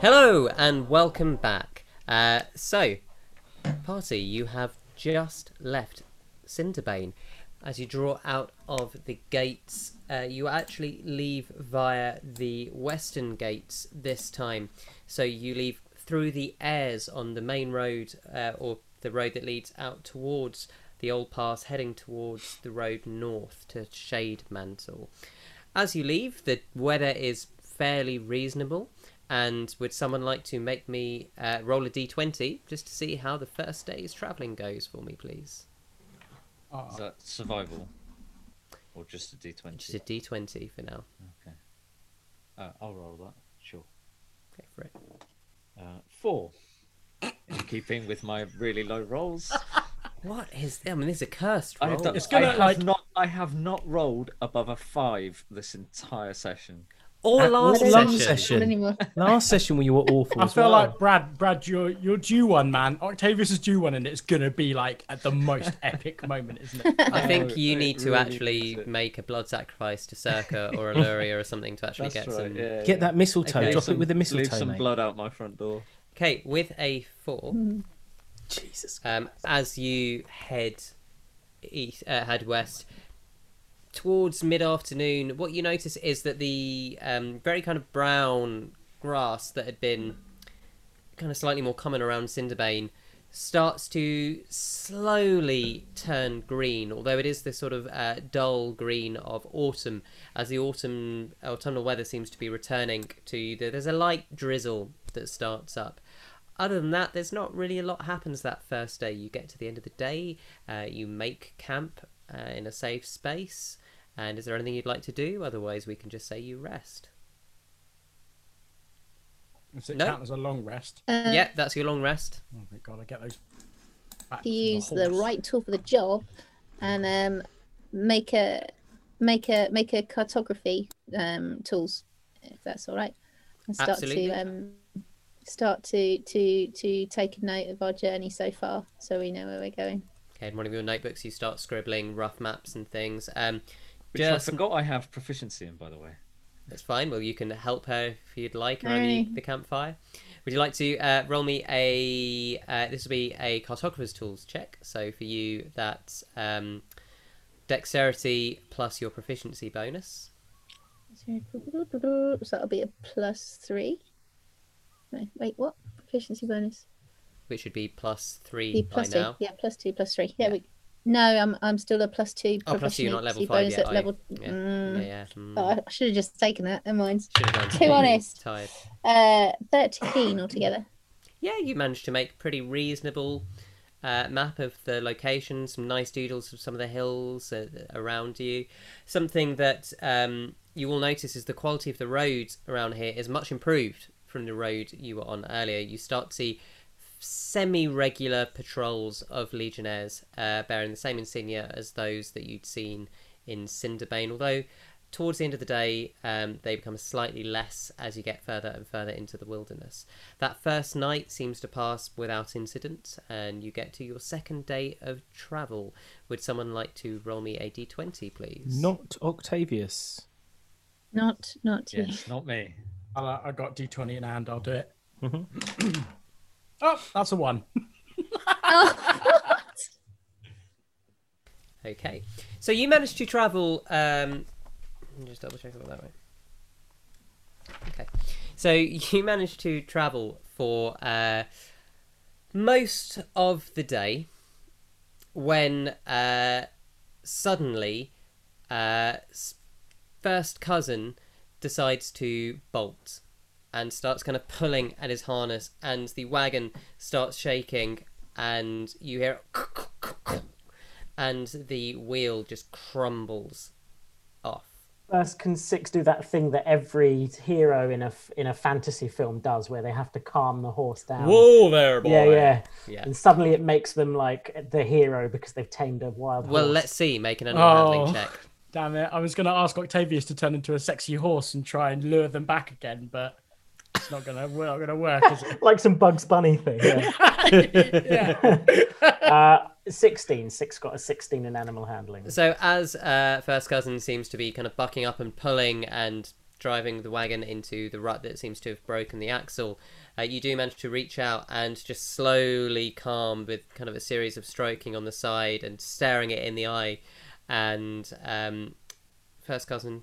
Hello and welcome back. Uh, so, party, you have just left Cinderbane. As you draw out of the gates, uh, you actually leave via the western gates this time. So you leave through the airs on the main road, uh, or the road that leads out towards the old pass, heading towards the road north to Shade Mantle. As you leave, the weather is fairly reasonable. And would someone like to make me uh, roll a d20 just to see how the first day's travelling goes for me, please? Is that survival? Or just a d20? Just a d20 for now. Okay. Uh, I'll roll that. Sure. Go for it. Uh, four. In keeping with my really low rolls. What is? I mean, this is a cursed I roll. have, done, It's gonna, I have like- not. I have not rolled above a five this entire session. Or At last all session. last session. anymore. Last session when you were awful. I as feel well. like Brad, Brad, you're you're due one, man. Octavius is due one, and it's gonna be like at the most epic moment, isn't it? I think you it need to really actually make a blood sacrifice to Circa or Illyria or something to actually That's get right. some. Yeah, Get that mistletoe. Okay. Drop Some- it with the mistletoe, Leave some mate. blood out my front door. Okay, with a four, Jesus. um, as you head east, uh, head west towards mid-afternoon, what you notice is that the um, very kind of brown grass that had been kind of slightly more common around Cinderbane starts to slowly turn green, although it is this sort of uh, dull green of autumn, as the autumn autumnal weather seems to be returning to you. There's a light drizzle that starts up. Other than that, there's not really a lot happens that first day. You get to the end of the day, uh, you make camp uh, in a safe space, and is there anything you'd like to do? Otherwise, we can just say you rest. Does it No. count as a long rest? Uh, yeah, that's your long rest. Oh my god, I get those. to use the horse. right tool for the job and um, make a make a make a cartography um, tools if that's all right and start Absolutely. to um, start to to to take a note of our journey so far so we know where we're going Okay, in one of your notebooks, you start scribbling rough maps and things. Um, Which just I forgot I have proficiency in, by the way. that's fine. Well, you can help her if you'd like around the, the campfire. Would you like to uh, roll me a? Uh, this will be a cartographer's tools check. So for you, that's um, dexterity plus your proficiency bonus. so that'll be a plus three no, wait what proficiency bonus which would be plus three be by plus two now. yeah plus two plus three yeah, Yeah. we no i'm i'm still a plus two Oh, plus two, you're not level five yet. at are level Yeah, Mm. yeah. mm. Oh, I should have just taken that. Never mind. Too honest. Tired. Uh, thirteen altogether. Yeah, you managed to make pretty reasonable uh, map of the location. Some nice doodles of some of the hills uh, around you. Something that um, you will notice is the quality of the roads around here is much improved from the road you were on earlier. You start to see semi-regular patrols of legionnaires uh, bearing the same insignia as those that you'd seen in Cinderbane, although towards the end of the day um, they become slightly less as you get further and further into the wilderness. That first night seems to pass without incident, and you get to your second day of travel. Would someone like to roll me a d20, please? Not Octavius. Not, not you. Yes, not me. I'll, uh, I got D20 in hand. I'll do it. Oh, that's a one. Okay. So you managed to travel. Um, just double check it that way. Okay. So you managed to travel for uh, most of the day when uh, suddenly uh, first cousin decides to bolt and starts kind of pulling at his harness and the wagon starts shaking and you hear and the wheel just crumbles off. First, can six do that thing that every hero in a f- in a fantasy film does, where they have to calm the horse down? Whoa there, boy! Yeah, yeah. Yeah. And suddenly it makes them like the hero because they've tamed a wild Well, horse. let's see. Make an animal handling Oh. check. Damn it! I was going to ask Octavius to turn into a sexy horse and try and lure them back again, but it's not gonna we're not gonna work, is it? like some Bugs Bunny thing. Yeah. yeah. uh, sixteen. Six got a sixteen in animal handling. So as uh, first cousin seems to be kind of bucking up and pulling and driving the wagon into the rut that seems to have broken the axle, uh, you do manage to reach out and just slowly calm with kind of a series of stroking on the side and staring it in the eye. And um, first cousin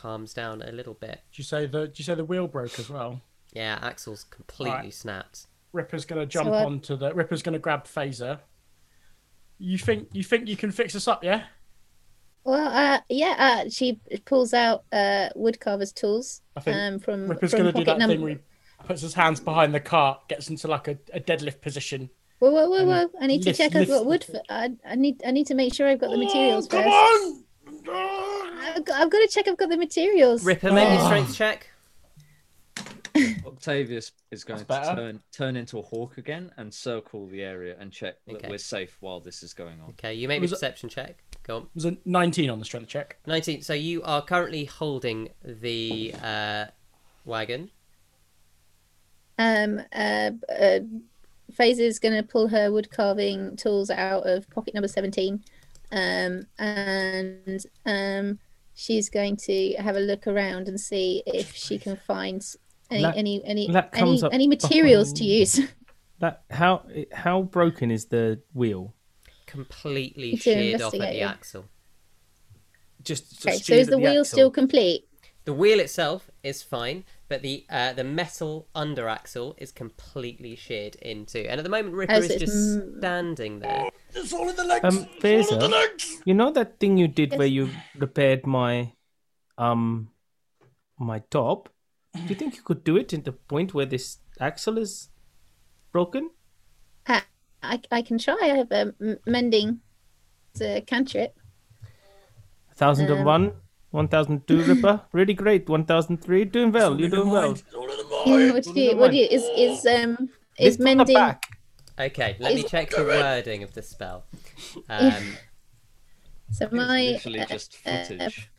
calms down a little bit. Did you say the? Did you say the wheel broke as well? Yeah, axle's completely Alright. snapped. Ripper's gonna jump I- onto the. Ripper's gonna grab Phaser. You think you think you can fix us up? Yeah. Well, uh, yeah, uh, she pulls out uh, woodcarver's tools I think um, from, Ripper's gonna do that number. thing where he puts his hands behind the cart, gets into like a, a deadlift position. Whoa, whoa, whoa, whoa! I need to lift- check I've got wood. For, I, I need, I need to make sure I've got the materials Oh, first. on! I've got, I've got to check I've got the materials. Ripper, make Oh. your strength check. Octavius is going That's to better. turn turn into a hawk again and circle the area and check that Okay. we're safe while this is going on. Okay, you make Was a it- perception check. Go on. It was a 19 on the strength check. 19. So you are currently holding the uh, wagon. Um, uh, uh, Phaser's going to pull her wood carving tools out of pocket number 17. Um, and um, she's going to have a look around and see if she can find any That- any any that any, any materials to use. That how how broken is the wheel? completely To sheared off at investigate the axle. Just okay, so is at the wheel axle. still complete? The wheel itself is fine, but the uh, the metal under axle is completely sheared into. And at the moment, Ripper Oh, so is just m- standing there. Um, Phaser, you know that thing you did Yes. where you repaired my um my top? Do you think you could do it in the point where this axle is broken? I, I, I can try. I have a m- mending the cantrip. Thousand and Um, one, one thousand two, Ripper, really great. One thousand three, doing well. You're doing well. Yeah, what do you, what do you, is is um is Lift from the mending? back. Okay, let me Is- check the wording of the spell. Um, So It's my literally uh, just uh, footage.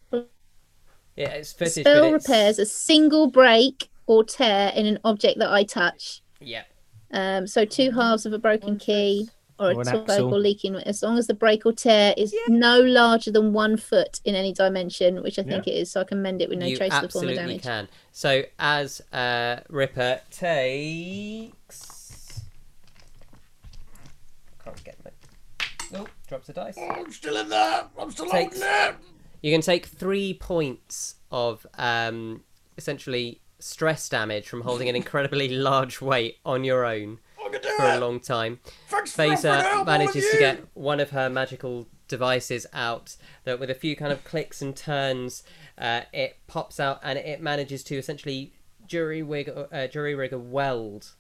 yeah, it's footage, spell it's... repairs a single break or tear in an object that I touch. Yeah, Um, so two halves of a broken key or a Or an twig axle. or leaking, as long as the break or tear is no larger than one foot in any dimension, which I think it is, so I can mend it with no you trace of the form of absolutely damage. can. So as uh, Ripper takes... Can't get my... Oh, drops a dice. I'm still in there. I'm still Takes- holding it. You can take three points of um, essentially stress damage from holding an incredibly large weight on your own I can for a long time. Thanks Phaser manages to get one of her magical devices out that with a few kind of clicks and turns uh, it pops out and it manages to essentially jury rig uh, jury rig a weld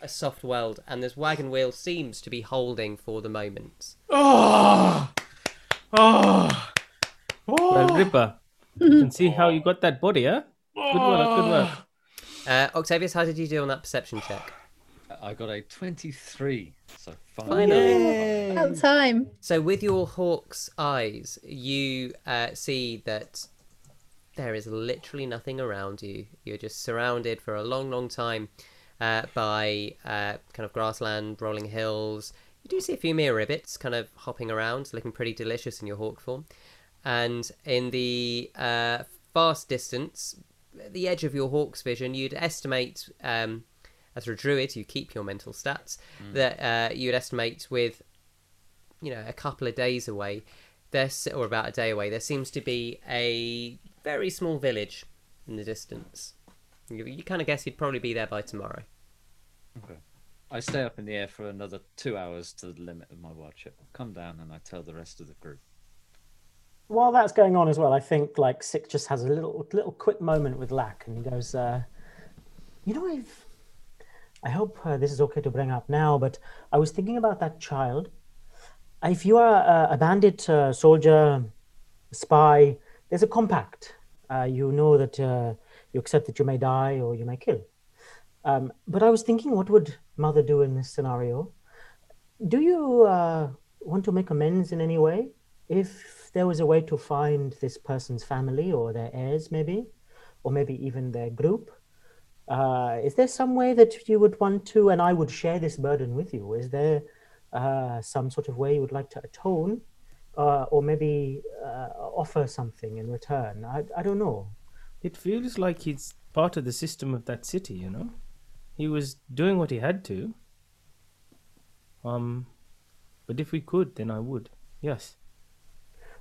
a soft weld and this wagon wheel seems to be holding for the moment. Oh, oh, Well, Ripper, you can see how you got that body, huh? Good work, good work. uh, octavius how did you do on that perception check I got a 23, so Finally. About time. So, with your hawk's eyes, you uh, see that there is literally nothing around you. You're just surrounded for a long, long time uh, by uh, kind of grassland, rolling hills. You do see a few mere ribbits kind of hopping around, looking pretty delicious in your hawk form. And in the uh, fast distance, at the edge of your hawk's vision, you'd estimate. Um, as a druid, you keep your mental stats. That uh, you'd estimate with you know a couple of days away there or about a day away there seems to be a very small village in the distance you, you kind of guess you'd probably be there by tomorrow Okay. I stay up in the air for another two hours to the limit of my wild shape. Come down and I tell the rest of the group. While that's going on as well, I think like Six just has a little little quick moment with Lack, and he goes, uh, "You know, I've, I hope uh, this is okay to bring up now, but I was thinking about that child. If you are a, bandit, uh, soldier, spy, there's a compact. Uh, you know that uh, you accept that you may die or you may kill. Um, but I was thinking, what would Mother do in this scenario? Do you uh, want to make amends in any way? if there was a way to find this person's family or their heirs, maybe, or maybe even their group, uh, is there some way that you would want to, and I would share this burden with you? Is there uh, some sort of way you would like to atone, uh, or maybe uh, offer something in return? I, I don't know. It feels like he's part of the system of that city, you know? He was doing what he had to. Um, but if we could, then I would. Yes.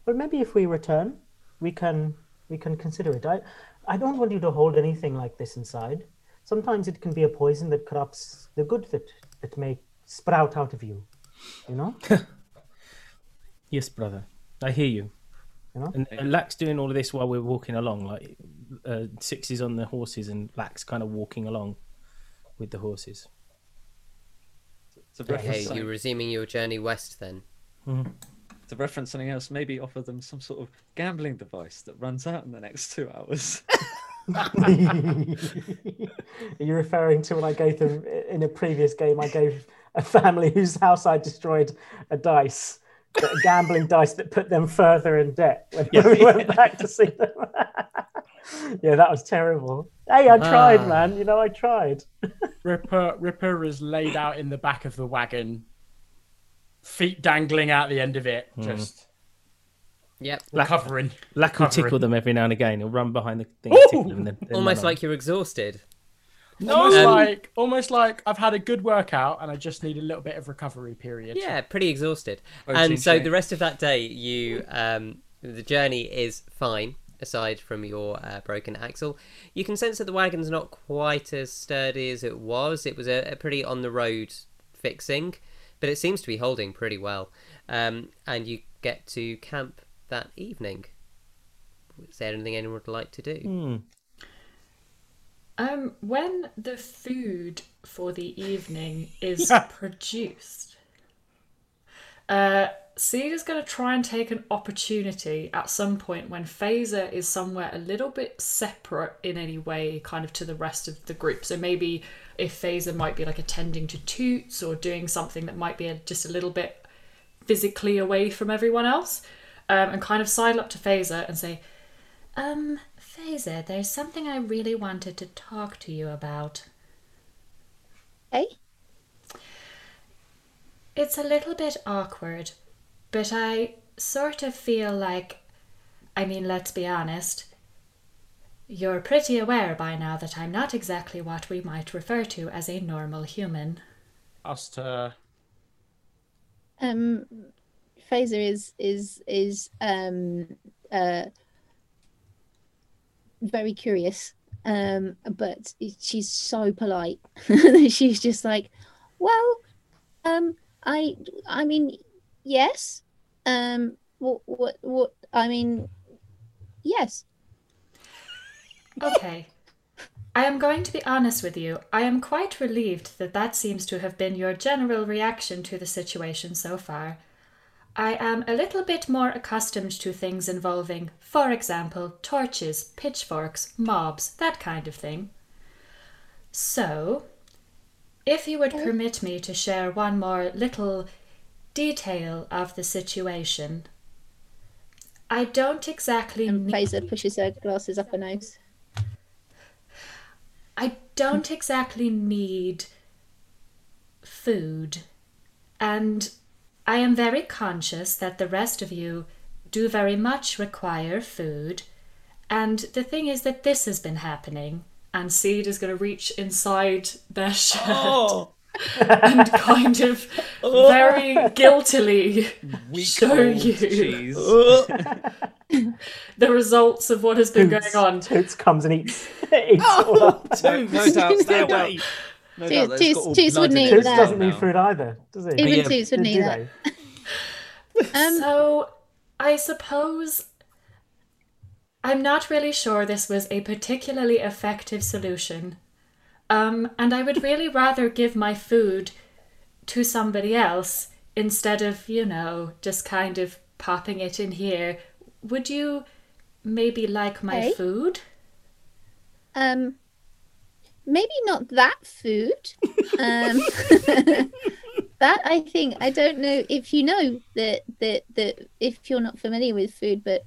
Well, maybe if we return, we can we can consider it. I I don't want you to hold anything like this inside. Sometimes it can be a poison that corrupts the good that that may sprout out of you. You know. Yes, brother. I hear you. You know? And uh, Lax doing all of this while we're walking along, like uh, Six is on the horses and Lax kind of walking along with the horses. To Okay, you're something, resuming your journey west then. to reference something else, maybe offer them some sort of gambling device that runs out in the next two hours. Are you referring to when I gave them in a previous game? I gave a family whose house I destroyed a dice, a gambling dice that put them further in debt when Yeah. we went back to see them. yeah, that was terrible. Hey, I tried, Ah. man. You know, I tried. Ripper Ripper is laid out in the back of the wagon, feet dangling out the end of it, just Yep. recovering. Lack will tickle them every now and again. He'll run behind the thing, and tickle them, then, then Almost run on. like you're exhausted. Almost Um, like almost like I've had a good workout and I just need a little bit of recovery period. Yeah, pretty exhausted. Protein and so the rest of that day, you um, the journey is fine. Aside from your uh, broken axle, you can sense that the wagon's not quite as sturdy as it was. It was a, a pretty on the road fixing, but it seems to be holding pretty well. Um, and you get to camp that evening. Is there anything anyone would like to do? Hmm. Um, when the food for the evening is produced, uh, Seed is going to try and take an opportunity at some point when Phaser is somewhere a little bit separate in any way, kind of to the rest of the group. So maybe if Phaser might be like attending to Toots or doing something that might be a, just a little bit physically away from everyone else, um, and kind of sidle up to Phaser and say, um, Phaser, there's something I really wanted to talk to you about. Hey, It's a little bit awkward, but I sort of feel like, I mean, let's be honest, you're pretty aware by now that I'm not exactly what we might refer to as a normal human. Us to um, Phaser is is is um uh very curious, um, but she's so polite. she's just like, well, um, I I mean, yes, um, what what what I mean, yes. Okay. I am going to be honest with you. I am quite relieved that that seems to have been your general reaction to the situation so far. I am a little bit more accustomed to things involving, for example, torches, pitchforks, mobs, that kind of thing. So, if you would oh. permit me to share one more little detail of the situation, I don't exactly And need- pushes her glasses up her nose. I don't exactly need food. And I am very conscious that the rest of you do very much require food. And the thing is that this has been happening. and Seed is going to reach inside their shirt Oh, and kind of very guiltily Weak Show you. the results of what has been going on. Toots comes and eats, eats all up. No, no doubt, Stay away. No Toots- doubt Toots- Toots wouldn't eat it Toots that. doesn't need now. food either, does he? Even yeah. Toots wouldn't need that. Um, So, I suppose I'm not really sure this was a particularly effective solution. Um, and I would really rather give my food to somebody else instead of, you know, just kind of popping it in here. Would you maybe like my Hey? food? um, maybe not that food. Um, that I think I don't know if you know that that that if you're not familiar with food, but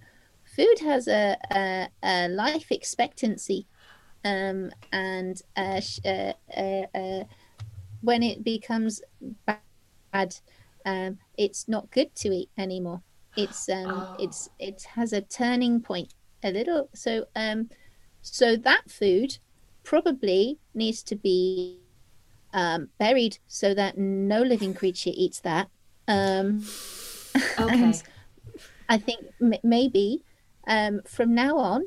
food has a a, a life expectancy, um, and uh, uh, uh, when it becomes bad, um, it's not good to eat anymore. It's um, Oh. it's it has a turning point a little. So um, So that food probably needs to be um, buried so that no living creature eats that. Um, Okay. I think m- maybe um, from now on,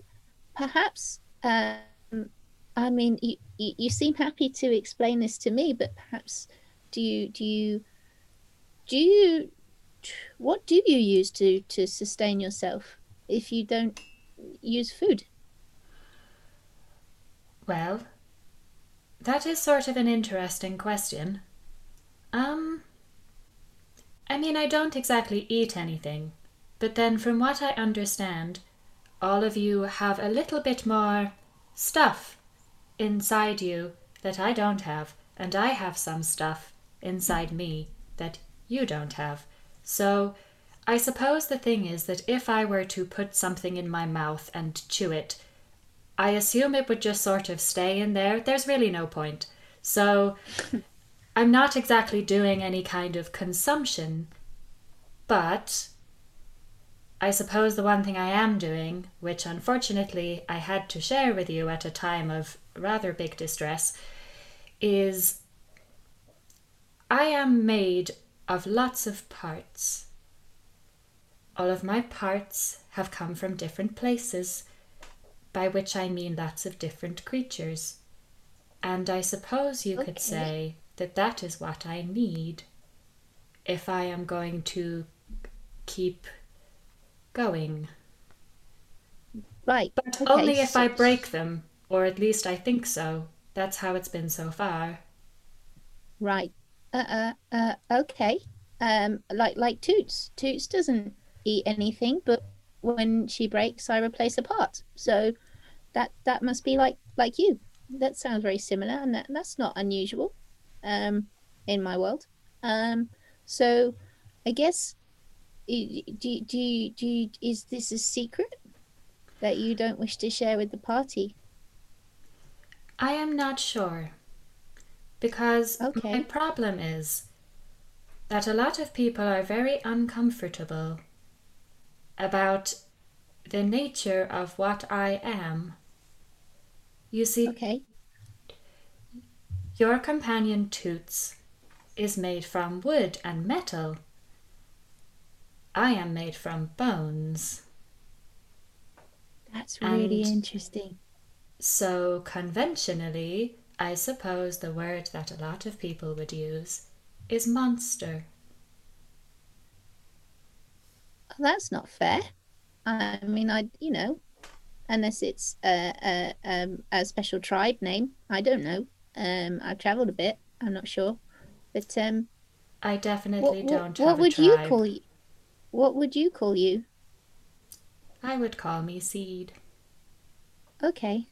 perhaps. Um, I mean, you, you you seem happy to explain this to me, but perhaps do you do you do you what do you use to to sustain yourself if you don't use food? Well, that is sort of an interesting question. Um, I mean, I don't exactly eat anything, but then from what I understand, all of you have a little bit more stuff inside you that I don't have, and I have some stuff inside me that you don't have. So, I suppose the thing is that if I were to put something in my mouth and chew it, I assume it would just sort of stay in there. There's really no point. So I'm not exactly doing any kind of consumption, but I suppose the one thing I am doing, which unfortunately I had to share with you at a time of rather big distress, is I am made of lots of parts. All of my parts have come from different places by which I mean lots of different creatures. And I suppose you could say that that is what I need if I am going to keep going. Right. But okay, only if I break them, or at least I think so. That's how it's been so far. Right. Uh, uh, uh, okay. Um, like like Toots. Toots doesn't eat anything, but when she breaks, I replace a part. So that that must be like like you. That sounds very similar, and that, that's not unusual, um, in my world. Um, so I guess do do you- do you, is this a secret that you don't wish to share with the party? I am not sure. Because Okay. my problem is that a lot of people are very uncomfortable about the nature of what I am. You see, Okay. your companion Toots is made from wood and metal. I am made from bones. That's really And- interesting. So, conventionally, I suppose the word that a lot of people would use is monster. That's not fair. I mean, I you know, unless it's a a, um, a special tribe name, I don't know. Um, I've travelled a bit. I'm not sure, but um, I definitely what, don't what have would a you tribe. call you? What would you call you? I would call me Seed. Okay.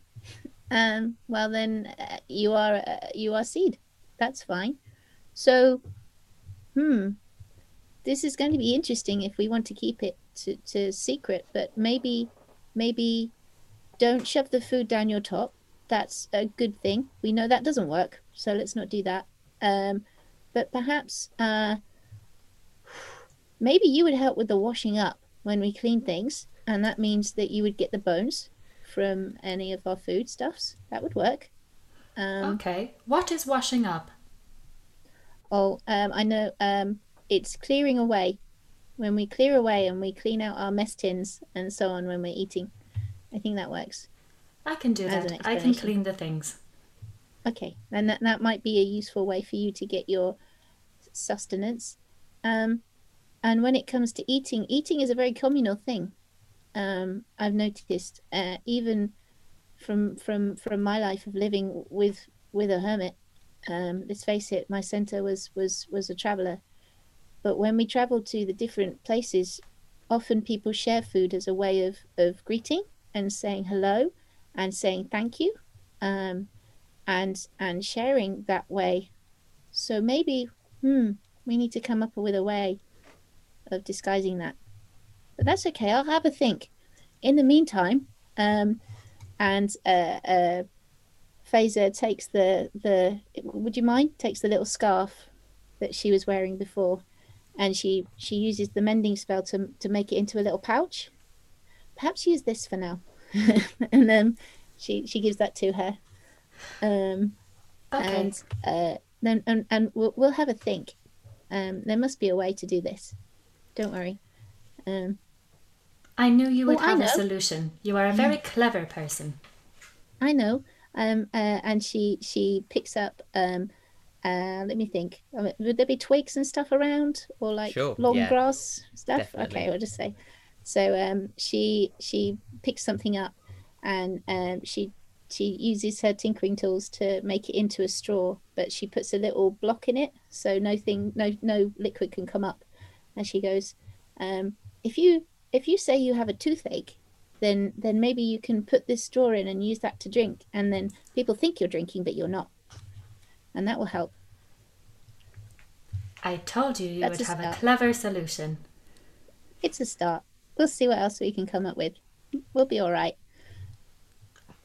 Um. Well, then uh, you are uh, you are seed. That's fine. So, hmm. This is going to be interesting if we want to keep it to, to secret. But maybe, maybe, don't shove the food down your top. That's a good thing. We know that doesn't work, so let's not do that. Um, but perhaps, uh, maybe you would help with the washing up when we clean things, and that means that you would get the bones from any of our food stuffs. That would work. Um, Okay, what is washing up? Oh, um, I know. Um, it's clearing away. When we clear away and we clean out our mess tins and so on when we're eating, I think that works. I can do that. I can clean the things. Okay, and that that might be a useful way for you to get your sustenance. Um, and when it comes to eating, eating is a very communal thing. Um, I've noticed, uh, even from from from my life of living with with a hermit. Um, let's face it, my center was was was a traveler. But when we travel to the different places, often people share food as a way of of greeting and saying hello, and saying thank you. Um, and and sharing that way. So maybe, hmm, we need to come up with a way of disguising that. But that's okay. I'll have a think. In the meantime, um, and uh, uh, Phaser takes the the. Would you mind? Takes the little scarf that she was wearing before, and she she uses the mending spell to to make it into a little pouch. Perhaps use this for now, and then she she gives that to her. Um, Okay. and uh, then and, and we'll, we'll have a think. Um, there must be a way to do this. Don't worry. Um, I knew you would Oh, have a solution. You are a very clever person. I know. Um, uh, and she she picks up. Um, uh, let me think. Would there be twigs and stuff around, or like Sure, long yeah. grass stuff? Definitely. Okay, I'll just say. So um, she she picks something up, and um, she she uses her tinkering tools to make it into a straw, but she puts a little block in it, so no thing no no liquid can come up. And she goes, um, if you if you say you have a toothache, then then maybe you can put this straw in and use that to drink and then people think you're drinking but you're not and that will help I told you you That's would a have a clever solution. it's a start we'll see what else we can come up with we'll be all right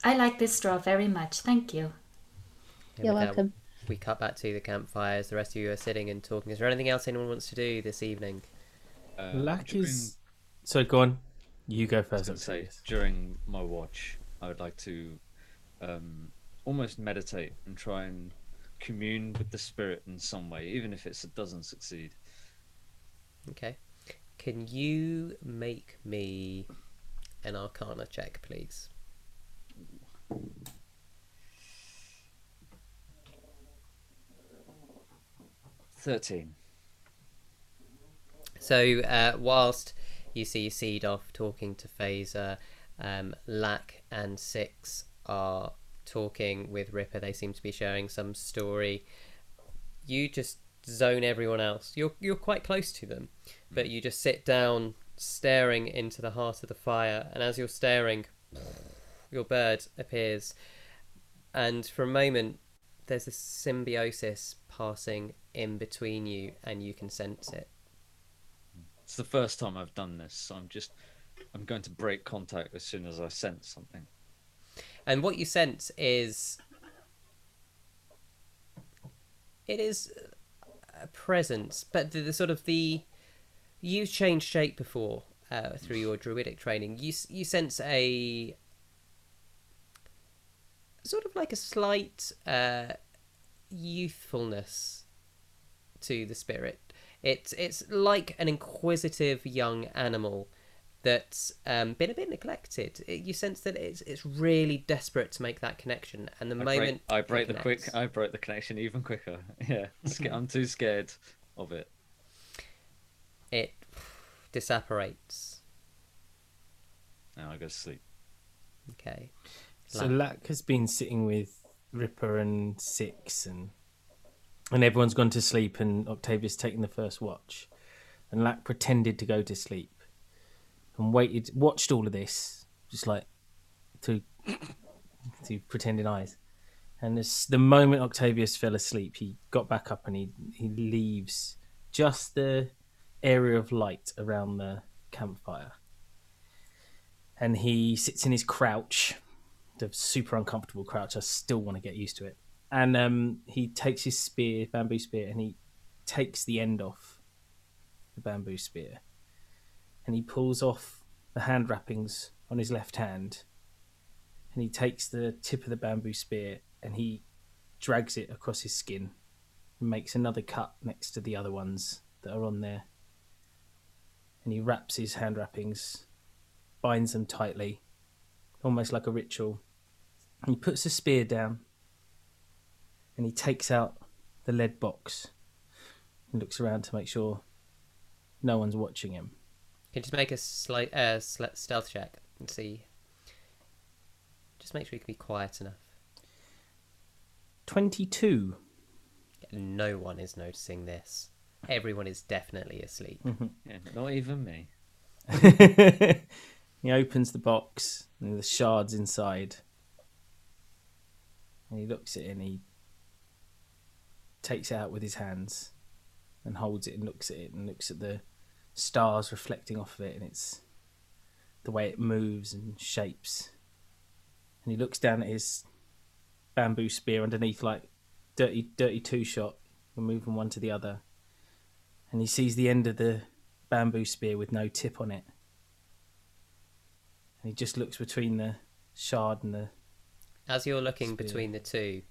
I like this straw very much. Thank you. And you're with that, welcome We cut back to the campfires. The rest of you are sitting and talking. Is there anything else anyone wants to do this evening? Uh, Lack during- is. So go on. You go I was first. gonna say during my watch, I would like to um, almost meditate and try and commune with the spirit in some way, even if it doesn't succeed. Okay. Can you make me an Arcana check, please? Thirteen. So, uh, whilst you see Seed off talking to Phaser, um, Lack and Six are talking with Ripper. They seem to be sharing some story. You just zone everyone else. You're you're quite close to them, but you just sit down, staring into the heart of the fire. And as you're staring, your bird appears, and for a moment, there's this symbiosis passing in between you, and you can sense it. It's the first time I've done this, so I'm just I'm going to break contact as soon as I sense something. And what you sense is it is a presence, but the, the sort of the you've changed shape before uh, through your druidic training. You you sense a sort of like a slight uh, youthfulness to the spirit. It's it's like an inquisitive young animal that's um, been a bit neglected. It, you sense that it's it's really desperate to make that connection, and the I moment break, I it break the quick. I break the connection even quicker. Yeah, I'm too scared of it. it disapparates. Now I go to sleep. Okay. So Lack. Lack has been sitting with Ripper and Six, and and everyone's gone to sleep, and Octavius taking the first watch, and Lack pretended to go to sleep, and waited, watched all of this, just like through through pretending eyes, and as the moment Octavius fell asleep, he got back up and he he leaves just the area of light around the campfire, and he sits in his crouch the super uncomfortable crouch. I still want to get used to it. And um, he takes his spear, bamboo spear, and he takes the end off the bamboo spear, and he pulls off the hand wrappings on his left hand, and he takes the tip of the bamboo spear and he drags it across his skin, and makes another cut next to the other ones that are on there, and he wraps his hand wrappings, binds them tightly, almost like a ritual. And He puts the spear down and he takes out the lead box and looks around to make sure no one's watching him. Can you just make a slight uh, sl- stealth check and see? Just make sure you can be quiet enough. 22. No one is noticing this. Everyone is definitely asleep. Yeah, not even me. he opens the box and the shards inside. And he looks at it and he takes it out with his hands and holds it and looks at it and looks at the stars reflecting off of it and it's the way it moves and shapes. And he looks down at his bamboo spear underneath like dirty dirty two shot and moving one to the other. And he sees the end of the bamboo spear with no tip on it. And he just looks between the shard and the as you're looking Spear. between the two,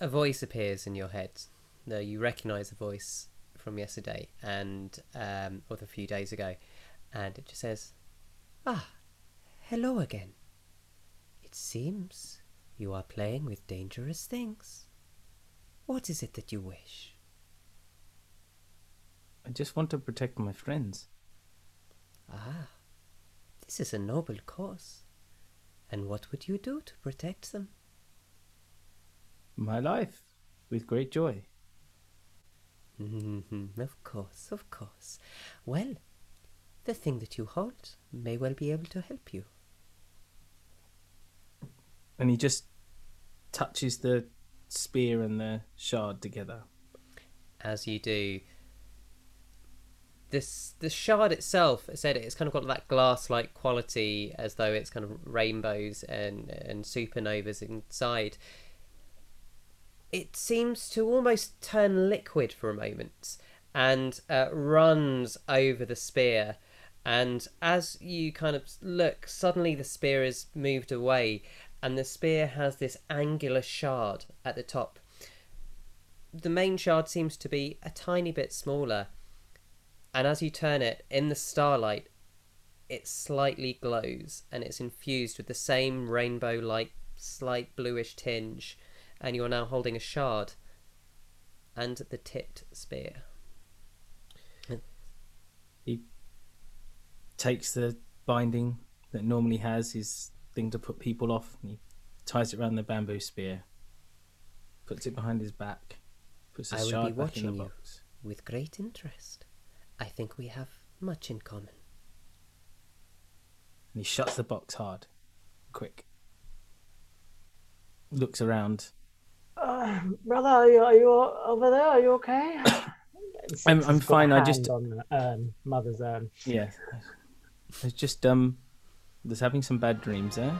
a voice appears in your head. No, you recognise the voice from yesterday and um, or a few days ago, and it just says, "Ah, hello again. It seems you are playing with dangerous things. What is it that you wish?" I just want to protect my friends. Ah, this is a noble cause. And what would you do to protect them? My life, with great joy. Mhm, of course, of course. Well, the thing that you hold may well be able to help you. And he just touches the spear and the shard together. As you do, this the shard itself, I said it's kind of got that glass-like quality, as though it's kind of rainbows and and supernovas inside. It seems to almost turn liquid for a moment and uh, runs over the spear. And as you kind of look, suddenly the spear is moved away, and the spear has this angular shard at the top. The main shard seems to be a tiny bit smaller, and as you turn it in the starlight, it slightly glows and it's infused with the same rainbow like slight bluish tinge, and you are now holding a shard and the tipped spear. He takes the binding that normally has his thing to put people off, and he ties it around the bamboo spear, puts it behind his back, puts the I will shard back in the watching you. box. With great interest. I think we have much in common. And he shuts the box hard, quick. Looks around. Uh, brother, are you, are you over there? Are you okay? I'm- I'm has got a fine, I just- on urn, mother's urn. Yeah. I was just um, was having some bad dreams, eh?